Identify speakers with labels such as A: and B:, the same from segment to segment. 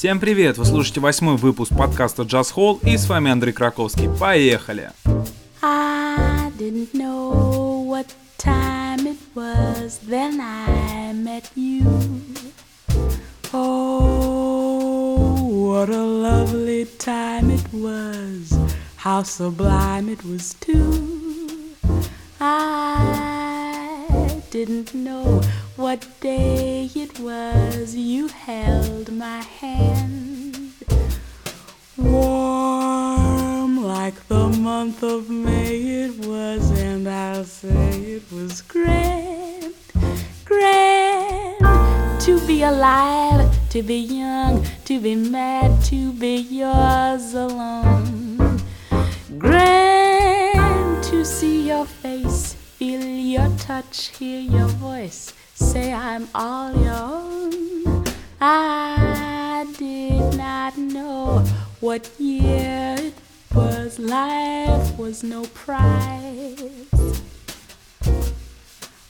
A: Всем привет! Вы слушаете восьмой выпуск подкаста Jazz Hall и с вами Андрей Краковский. Поехали!
B: I didn't know what time it was then I met you. Oh, what a lovely time it was. How sublime it was, too. I didn't know what day it was you held my hand. Warm like the month of May it was, and I'll say it was grand, grand to be alive, to be young, to be mad, to be yours alone. Grand to see your face, feel your touch, hear your voice, say I'm all your own. I did not know what year it was, life was no prize.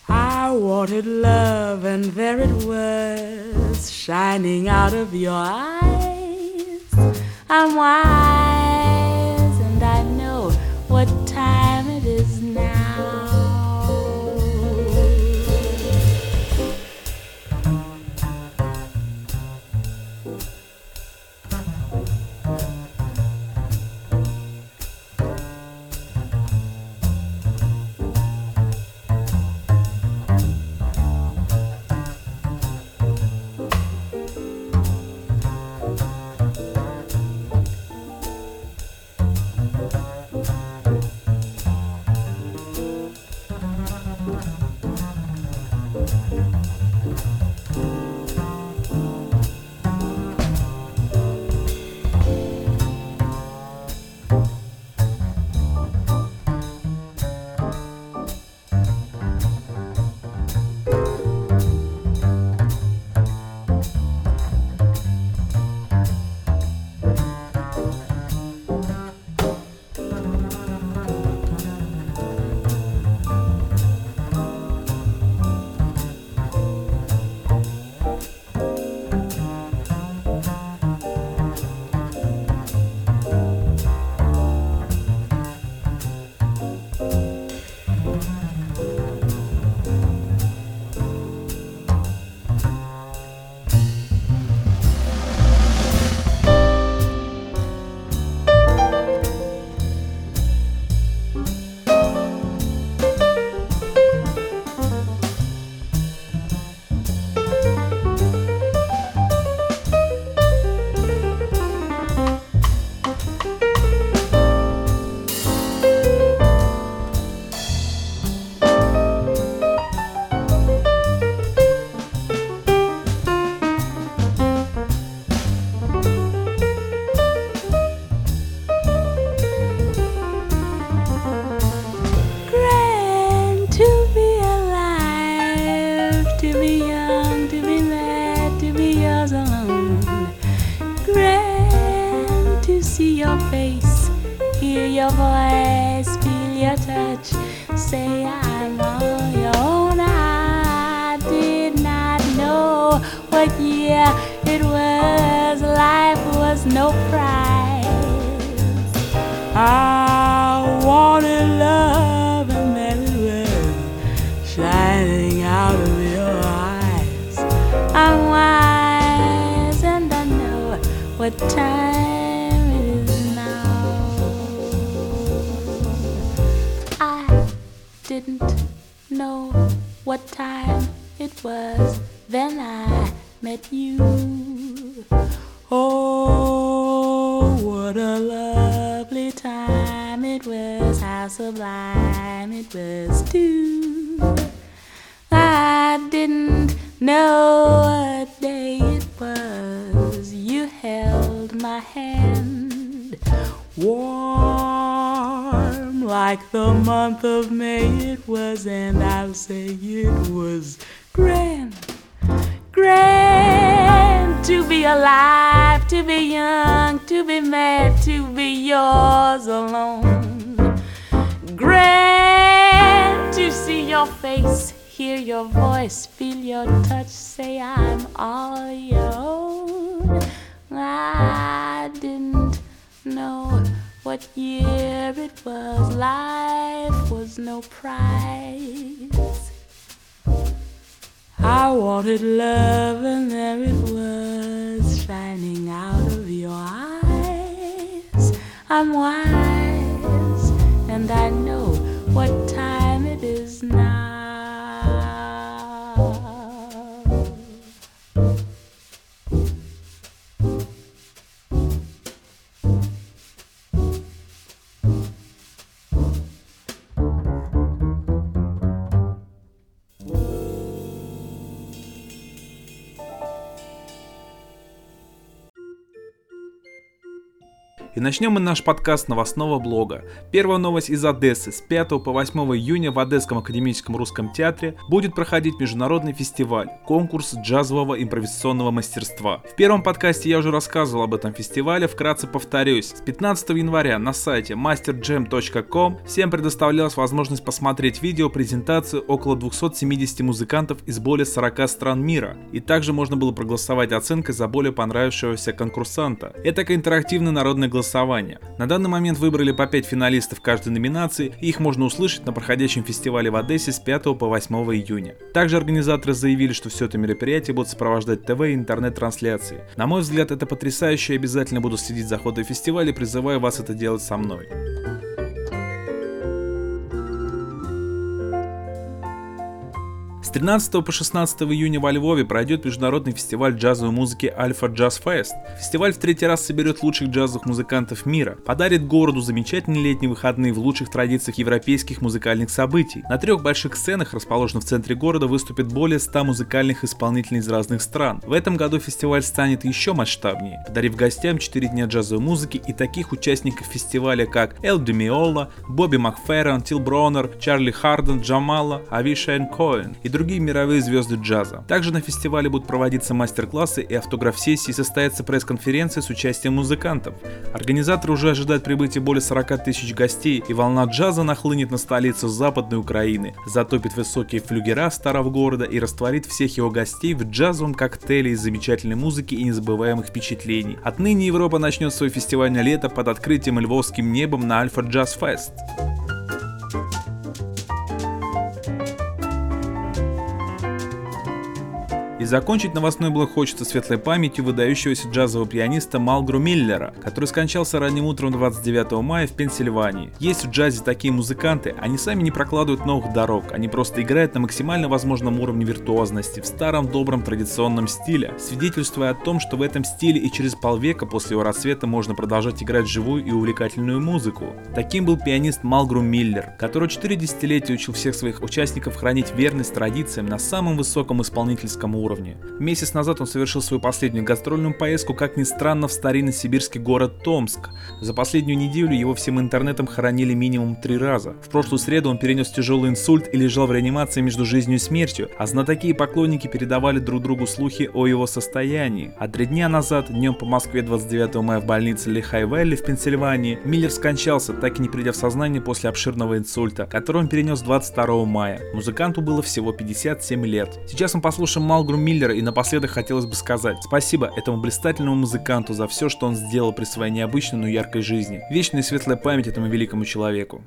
B: I wanted love, and there it was, shining out of your eyes. I'm wise, year it was, life was no prize. I wanted love and it was shining out of your eyes. I'm wise and I know what time it is now. I didn't know what time it was then I met you. Oh, what a lovely time it was, how sublime it was, too. I didn't know what day it was, you held my hand. Warm like the month of May it was, and I'll say it was grand grand to be alive, to be young, to be mad, to be yours alone. Grand to see your face, hear your voice, feel your touch, say I'm all your own. I didn't know what year it was. Life was no prize. I wanted love, and there it was, shining out of your eyes. I'm wise, and I know what
A: И начнем мы наш подкаст новостного блога. Первая новость из Одессы. С 5 по 8 июня в Одесском академическом русском театре будет проходить международный фестиваль, конкурс джазового импровизационного мастерства. В первом подкасте я уже рассказывал об этом фестивале, вкратце повторюсь. С 15 января на сайте masterjam.com всем предоставлялась возможность посмотреть видео-презентацию около 270 музыкантов из более 40 стран мира. И также можно было проголосовать оценкой за более понравившегося конкурсанта. Это интерактивный народный голосование голосования. На данный момент выбрали по 5 финалистов каждой номинации, и их можно услышать на проходящем фестивале в Одессе с 5 по 8 июня. Также организаторы заявили, что все это мероприятие будут сопровождать ТВ и интернет-трансляции. На мой взгляд, это потрясающе, и обязательно буду следить за ходом фестиваля призываю вас это делать со мной. С 13 по 16 июня во Львове пройдет международный фестиваль джазовой музыки Альфа Джаз Фест. Фестиваль в третий раз соберет лучших джазовых музыкантов мира, подарит городу замечательные летние выходные в лучших традициях европейских музыкальных событий. На трех больших сценах, расположенных в центре города, выступит более 100 музыкальных исполнителей из разных стран. В этом году фестиваль станет еще масштабнее, подарив гостям 4 дня джазовой музыки и таких участников фестиваля, как Эл Демиола, Бобби Макферрон, Тил Бронер, Чарли Харден, Джамала, Авишен Коэн и другие другие мировые звезды джаза. Также на фестивале будут проводиться мастер-классы и автограф-сессии, состоятся пресс-конференции с участием музыкантов. Организаторы уже ожидают прибытия более 40 тысяч гостей, и волна джаза нахлынет на столицу Западной Украины, затопит высокие флюгера старого города и растворит всех его гостей в джазовом коктейле из замечательной музыки и незабываемых впечатлений. Отныне Европа начнет свой фестивальное лето под открытием львовским небом на Альфа Джаз Фест. И закончить новостной блок хочется светлой памятью выдающегося джазового пианиста Малгру Миллера, который скончался ранним утром 29 мая в Пенсильвании. Есть в джазе такие музыканты, они сами не прокладывают новых дорог, они просто играют на максимально возможном уровне виртуозности, в старом добром традиционном стиле, свидетельствуя о том, что в этом стиле и через полвека после его рассвета можно продолжать играть живую и увлекательную музыку. Таким был пианист Малгру Миллер, который 4 десятилетия учил всех своих участников хранить верность традициям на самом высоком исполнительском уровне уровне. Месяц назад он совершил свою последнюю гастрольную поездку, как ни странно, в старинный сибирский город Томск. За последнюю неделю его всем интернетом хоронили минимум три раза. В прошлую среду он перенес тяжелый инсульт и лежал в реанимации между жизнью и смертью, а знатоки и поклонники передавали друг другу слухи о его состоянии. А три дня назад, днем по Москве 29 мая в больнице Лихай-Вэлли в Пенсильвании, Миллер скончался, так и не придя в сознание после обширного инсульта, который он перенес 22 мая. Музыканту было всего 57 лет. Сейчас мы послушаем Малгру Миллера и напоследок хотелось бы сказать спасибо этому блистательному музыканту за все, что он сделал при своей необычной, но яркой жизни. Вечная и светлая память этому великому человеку.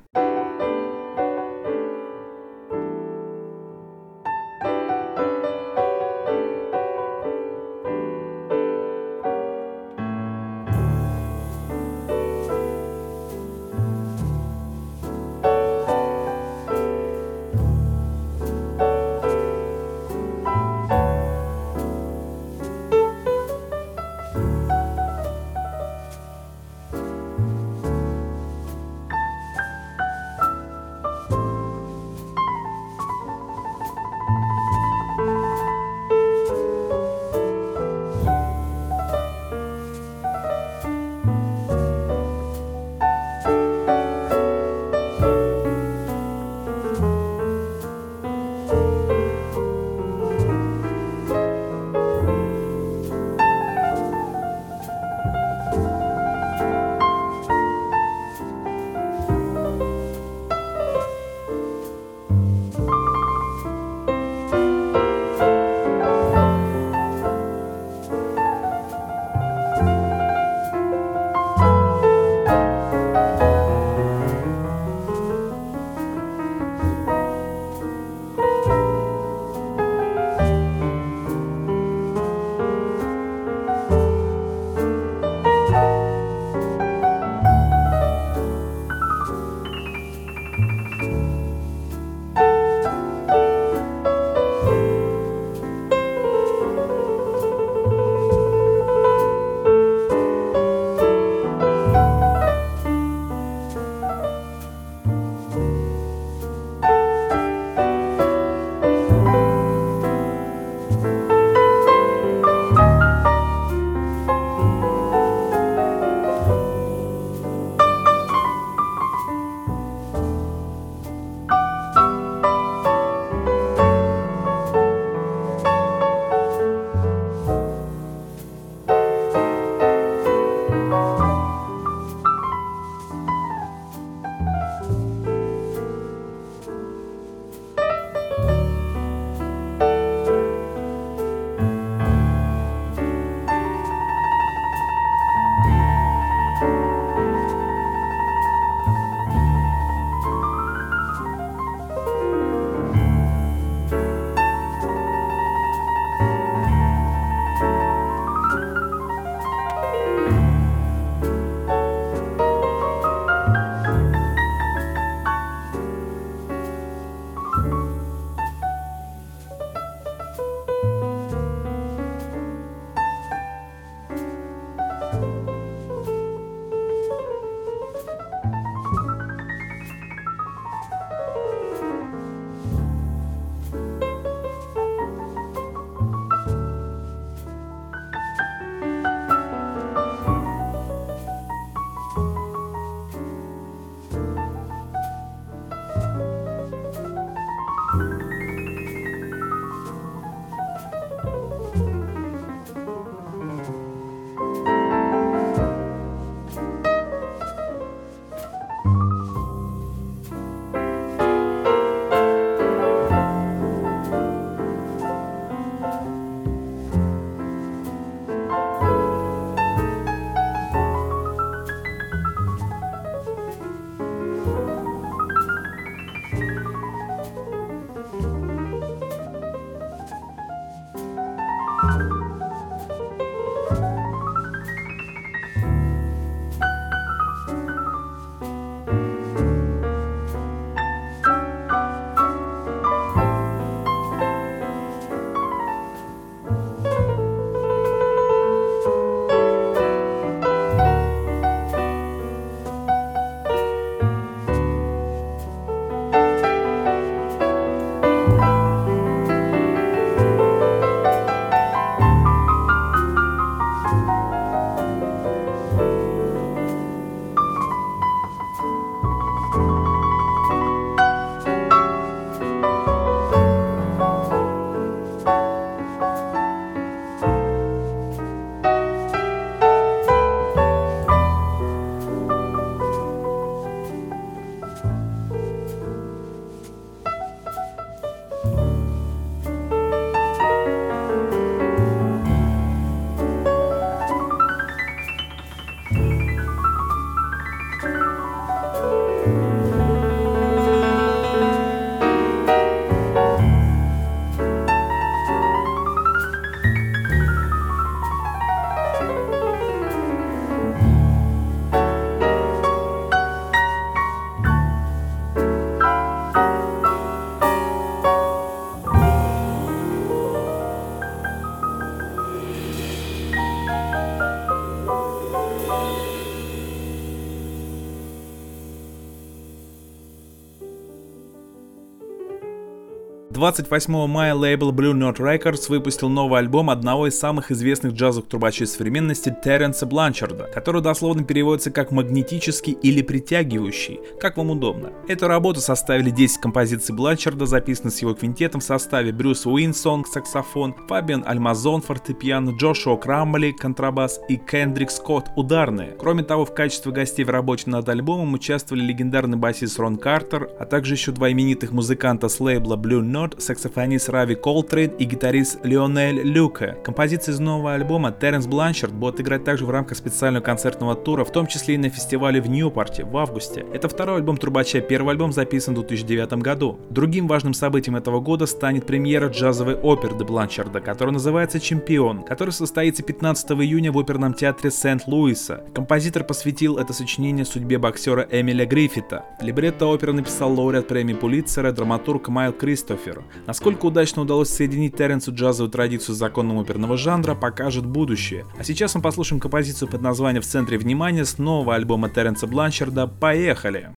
A: 28 мая лейбл Blue Note Records выпустил новый альбом одного из самых известных джазовых трубачей современности Терренса Бланчарда, который дословно переводится как «магнетический» или «притягивающий», как вам удобно. Эту работу составили 10 композиций Бланчарда, записанных с его квинтетом в составе Брайс Уинстон, саксофон, Фабиан Альмазон, фортепиано, Джошуа Крамбли, контрабас и Кендрик Скотт, ударные. Кроме того, в качестве гостей в работе над альбомом участвовали легендарный басист Рон Картер, а также еще два именитых музыканта с лейбла Blue Note, саксофонист Рави Колтрейн и гитарист Лионель Луэке. Композиции из нового альбома Теренс Бланшард будет играть также в рамках специального концертного тура, в том числе и на фестивале в Ньюпорте в августе. Это второй альбом Трубача, первый альбом записан в 2009 году. Другим важным событием этого года станет премьера джазовой оперы Де Бланчарда, которая называется «Чемпион», который состоится 15 июня в оперном театре Сент-Луиса. Композитор посвятил это сочинение судьбе боксера Эмиля Гриффита. Либретто оперы написал лауреат премии Пулитцера, драматург Майл Кристофер. Насколько удачно удалось соединить Терренсу джазовую традицию с законом оперного жанра, покажет будущее. А сейчас мы послушаем композицию под названием «В центре внимания» с нового альбома Терренса Бланчарда «Поехали!».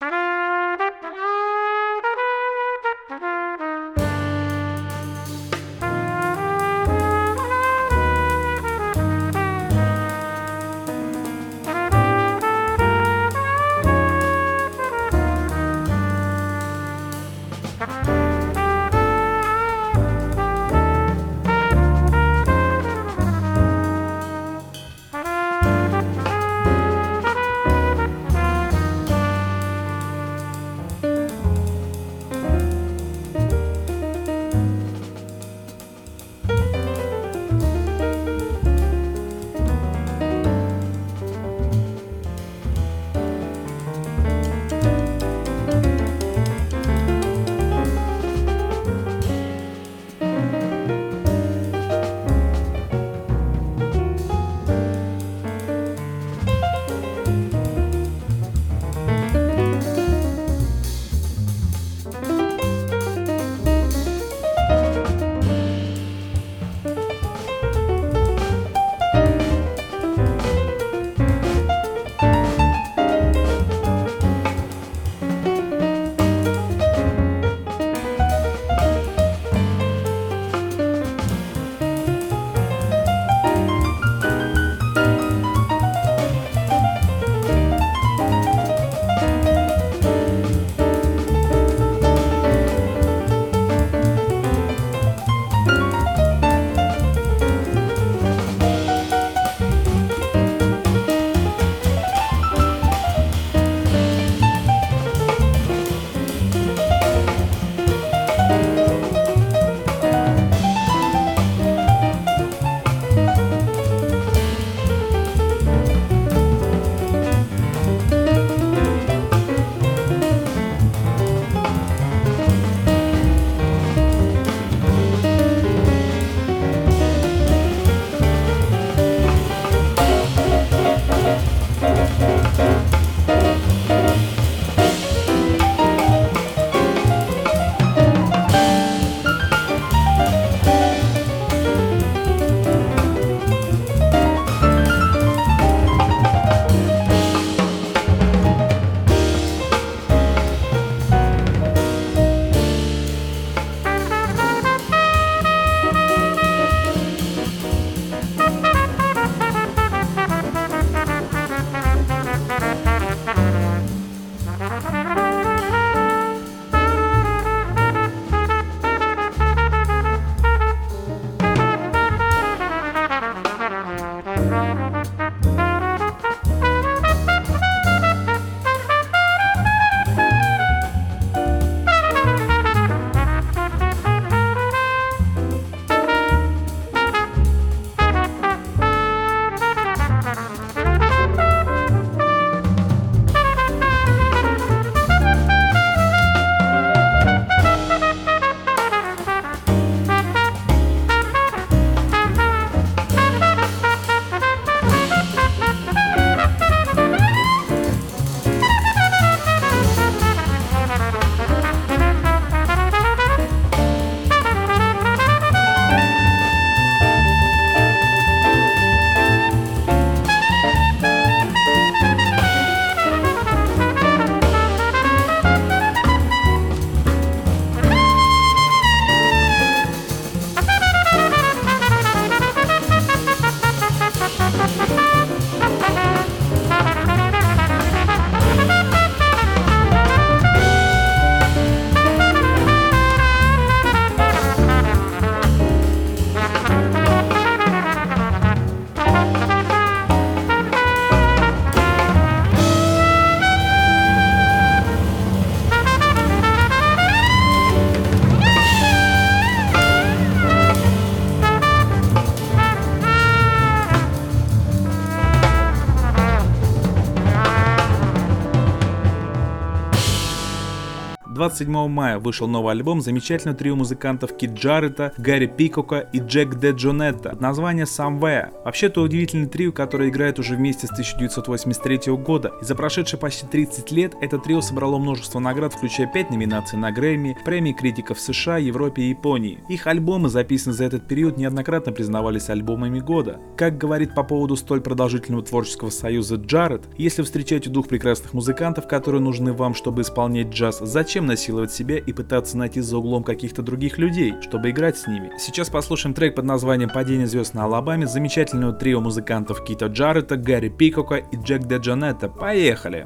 A: 27 мая вышел новый альбом замечательного трио музыкантов Кит Джаррета, Гарри Пикока и Джек Де Джонетта под названием Somewhere. Вообще-то удивительный трио, который играет уже вместе с 1983 года. И за прошедшие почти 30 лет это трио собрало множество наград, включая 5 номинаций на Грэмми, премии критиков США, Европе и Японии. Их альбомы, записанные за этот период, неоднократно признавались альбомами года. Как говорит по поводу столь продолжительного творческого союза Джаред, если встречаете двух прекрасных музыкантов, которые нужны вам, чтобы исполнять джаз, зачем насиловать себя и пытаться найти за углом каких-то других людей, чтобы играть с ними? Сейчас послушаем трек под названием «Падение звезд на Алабаме» замечательного трио музыкантов Кита Джарета, Гарри Пикока и Джек Де Джанетта. Поехали!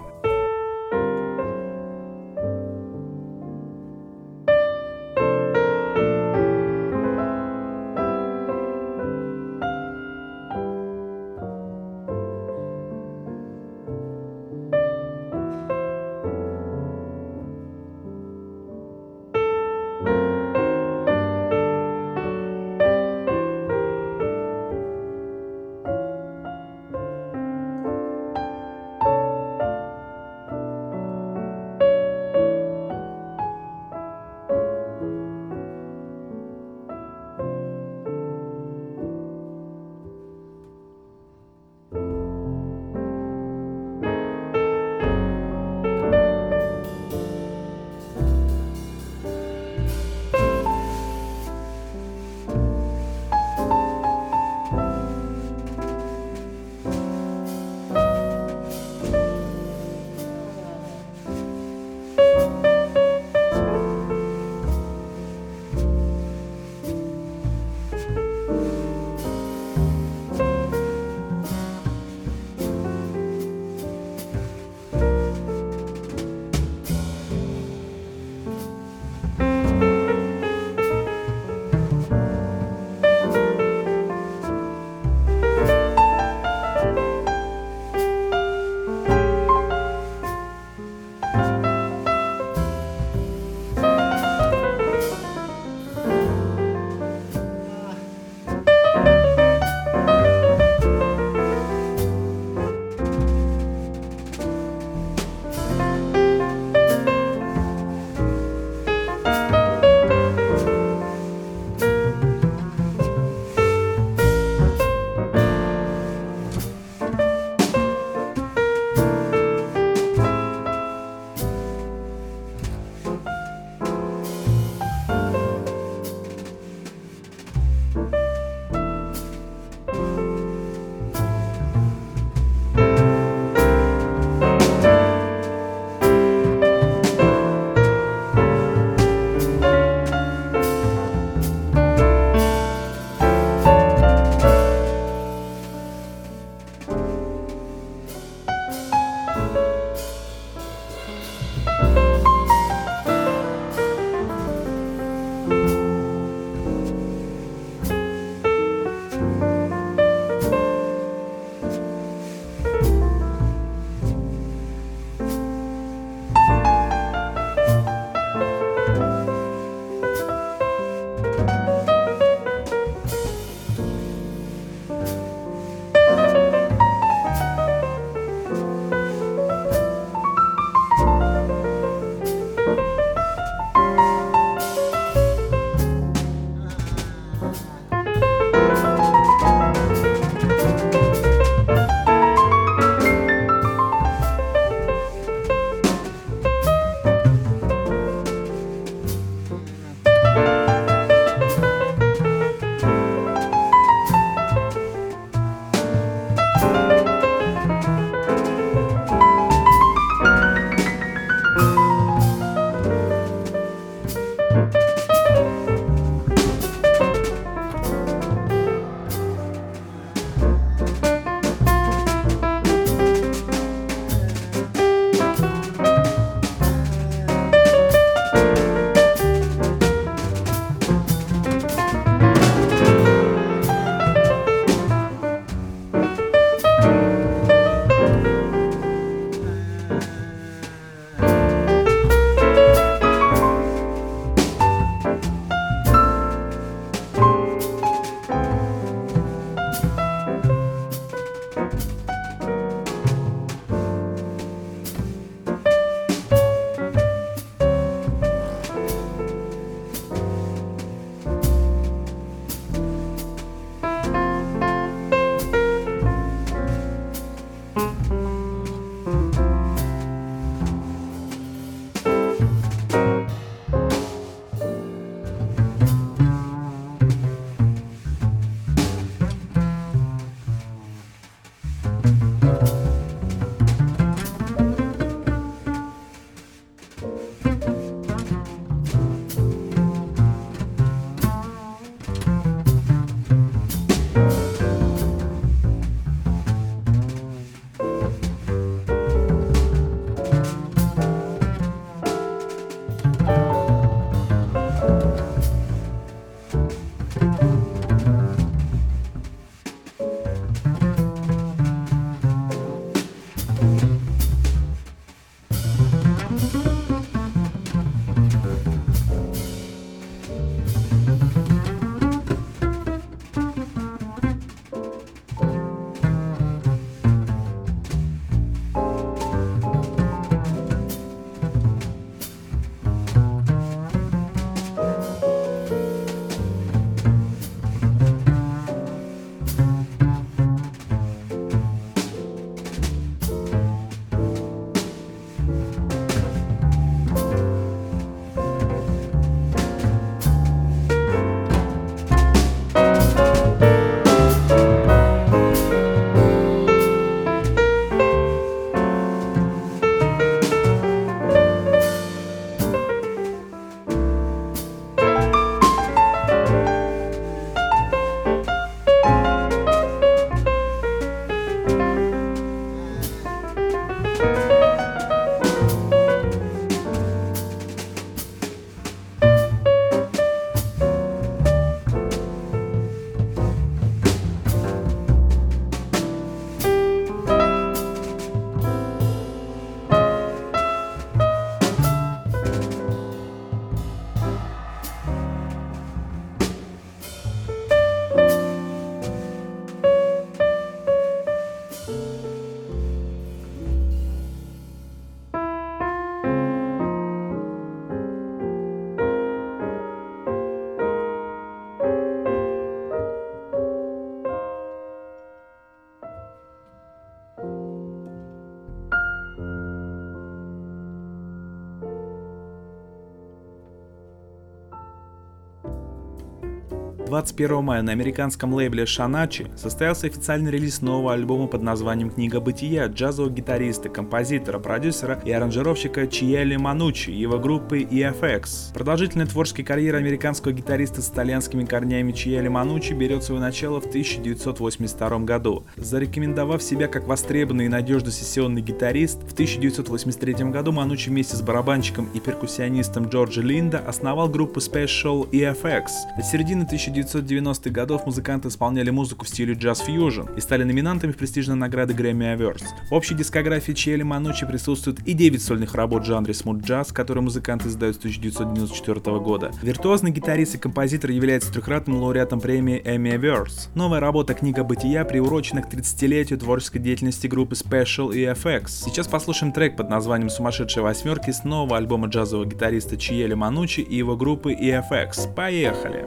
A: 21 мая на американском лейбле Шаначи состоялся официальный релиз нового альбома под названием «Книга бытия» джазового гитариста, композитора, продюсера и аранжировщика Чиели Манучи и его группы EFX. Продолжительная творческая карьера американского гитариста с итальянскими корнями Чиели Манучи берет свое начало в 1982 году. Зарекомендовав себя как востребованный и надежный сессионный гитарист, в 1983 году Манучи вместе с барабанщиком и перкуссионистом Джорджи Линда основал группу Special EFX. До середины 1990-х годов музыканты исполняли музыку в стиле джаз-фьюжн и стали номинантами в престижной награды Grammy Awards. В общей дискографии Чиели Манучи присутствует и 9 сольных работ в жанре смут-джаз, которые музыканты издают с 1994 года. Виртуозный гитарист и композитор является трехкратным лауреатом премии Emmy Awards. Новая работа «Книга бытия» приурочена к 30-летию творческой деятельности группы Special EFX. Сейчас послушаем трек под названием «Сумасшедшая восьмерки» с нового альбома джазового гитариста Чиели Манучи и его группы EFX. Поехали!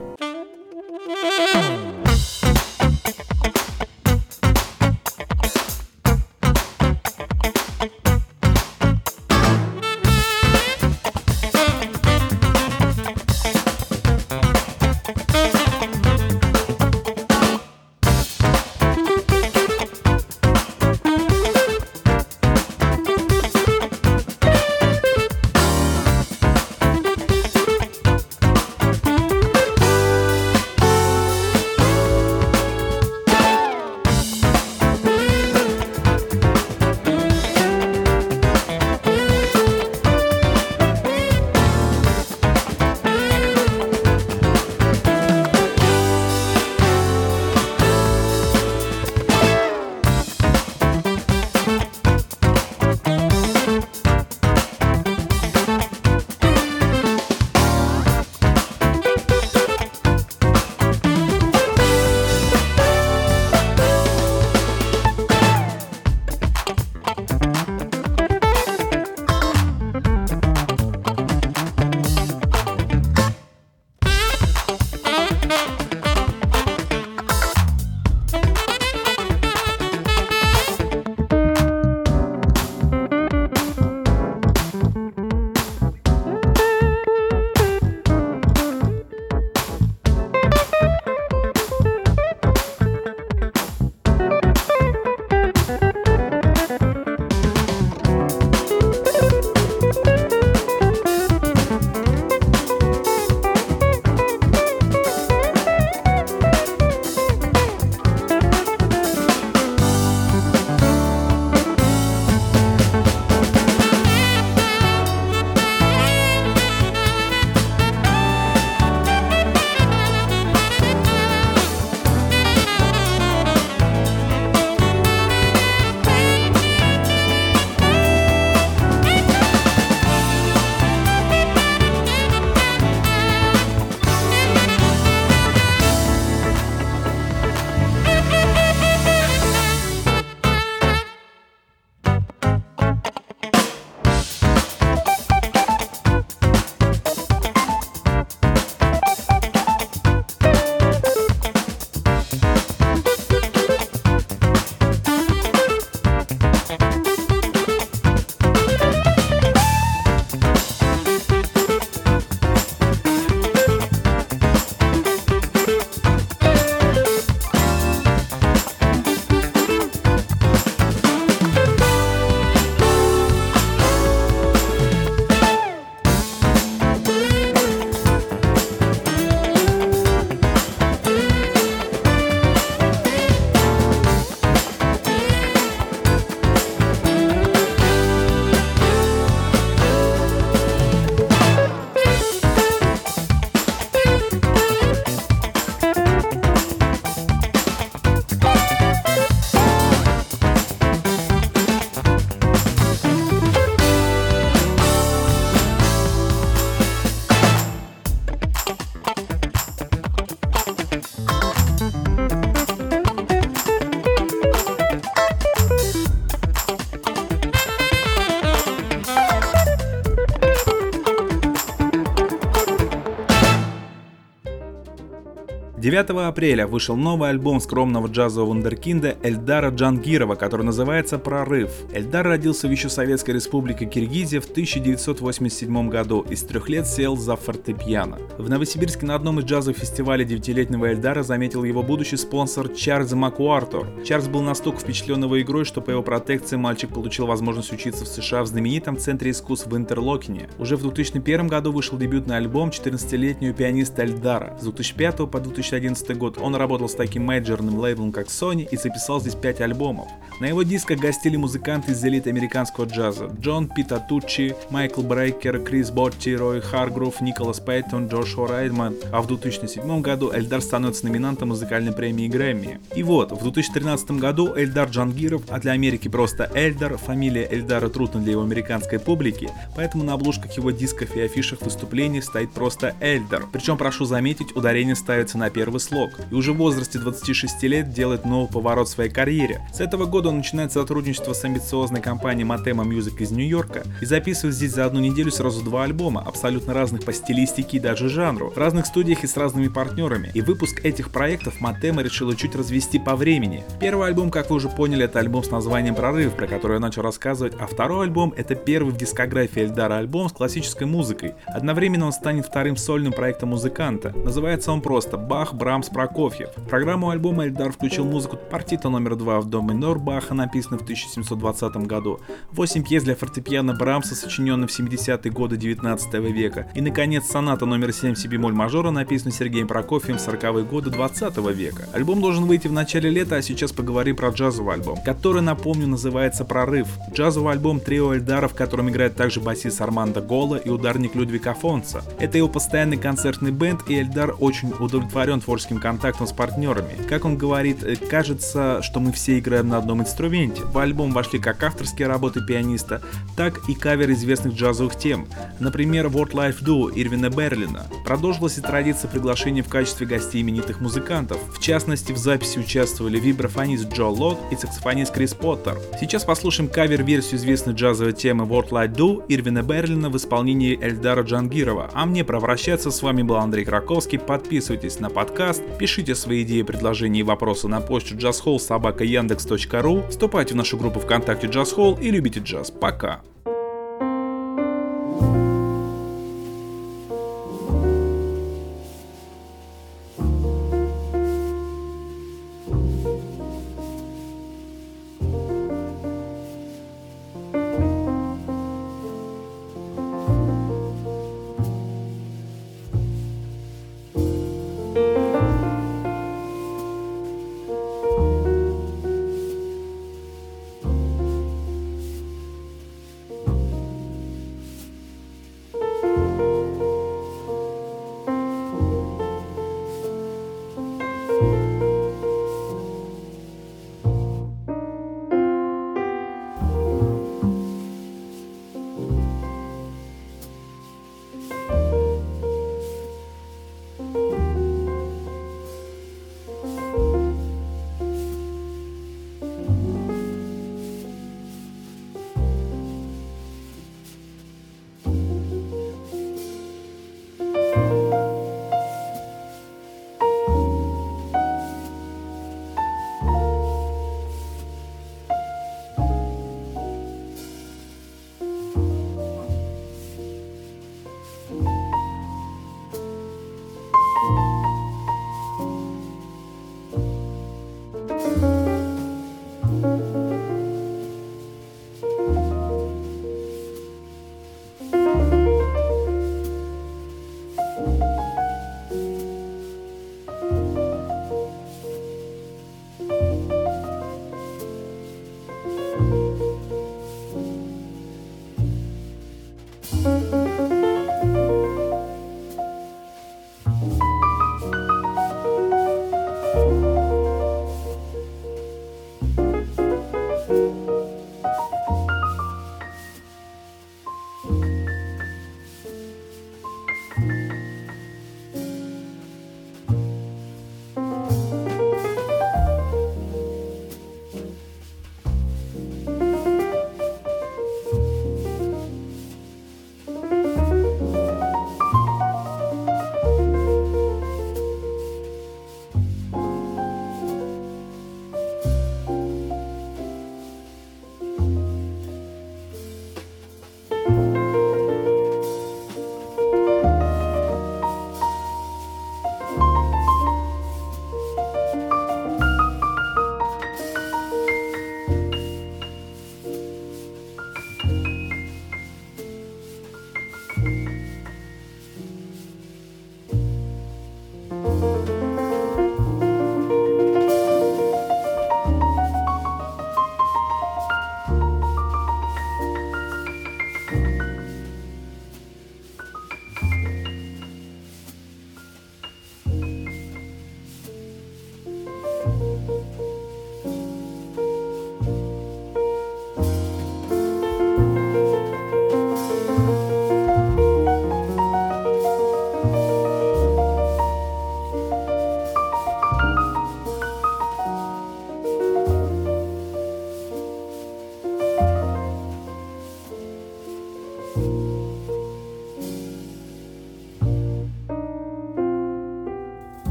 A: Thank you. 9 апреля вышел новый альбом скромного джазового вундеркинда Эльдара Джангирова, который называется «Прорыв». Эльдар родился в еще Советской Республике Киргизия в 1987 году и с трех лет сел за фортепиано. В Новосибирске на одном из джазовых фестивалей девятилетнего Эльдара заметил его будущий спонсор Чарльз Макуартур. Чарльз был настолько впечатлен его игрой, что по его протекции мальчик получил возможность учиться в США в знаменитом Центре искусств в Интерлокине. Уже в 2001 году вышел дебютный альбом 14-летнего пианиста Эльдара. С 2005 по 2011 год он работал с таким мейджорным лейблом, как Sony, и записал здесь 5 альбомов. На его дисках гостили музыканты из элиты американского джаза Джон Питатучи, Майкл Брейкер, Крис Ботти, Рой Харгрув, Николас Пейтон, Джошуа Райдман, а в 2007 году Эльдар становится номинантом музыкальной премии Грэмми. И вот, в 2013 году Эльдар Джангиров, а для Америки просто Эльдар, фамилия Эльдара трудна для его американской публики, поэтому на обложках его дисков и афишах выступлений стоит просто Эльдар. Причем, прошу заметить, ударение ставится на первый слог. И уже в возрасте 26 лет делает новый поворот в своей карьере. С этого года он начинает сотрудничество с амбициозной компанией Matema Music из Нью-Йорка и записывает здесь за одну неделю сразу два альбома, абсолютно разных по стилистике и даже жанру, в разных студиях и с разными партнерами. И выпуск этих проектов Matema решила чуть развести по времени. Первый альбом, как вы уже поняли, это альбом с названием «Прорыв», про который я начал рассказывать, а второй альбом это первый в дискографии Эльдара альбом с классической музыкой. Одновременно он станет вторым сольным проектом музыканта. Называется он просто «Бах, Брамс, Прокофьев». В программу альбома Эльдар включил музыку партита номер 2 в доме Норбах Баха, написанный в 1720 году, 8 пьес для фортепиано Брамса, сочиненных в 70-е годы 19 века, и, наконец, соната номер 7 си бемоль мажора, написанный Сергеем Прокофьевым в 40-е годы 20 века. Альбом должен выйти в начале лета, а сейчас поговорим про джазовый альбом, который, напомню, называется «Прорыв». Джазовый альбом трио Эльдара, в котором играет также басист Армандо Гола и ударник Людвиг Афонса. Это его постоянный концертный бенд, и Эльдар очень удовлетворен творческим контактом с партнерами. Как он говорит, «Э, кажется, что мы все играем на одном инструменте. В альбом вошли как авторские работы пианиста, так и кавер известных джазовых тем, например, What Life Do Ирвина Берлина. Продолжилась и традиция приглашения в качестве гостей именитых музыкантов. В частности, в записи участвовали вибрафонист Джо Лот и саксофонист Крис Поттер. Сейчас послушаем кавер-версию известной джазовой темы What Life Do Ирвина Берлина в исполнении Эльдара Джангирова. А мне проворачиваться с вами был Андрей Краковский. Подписывайтесь на подкаст, пишите свои идеи, предложения и вопросы на почту jazzhall собака Вступайте в нашу группу ВКонтакте Jazz Hall и любите джаз. Пока!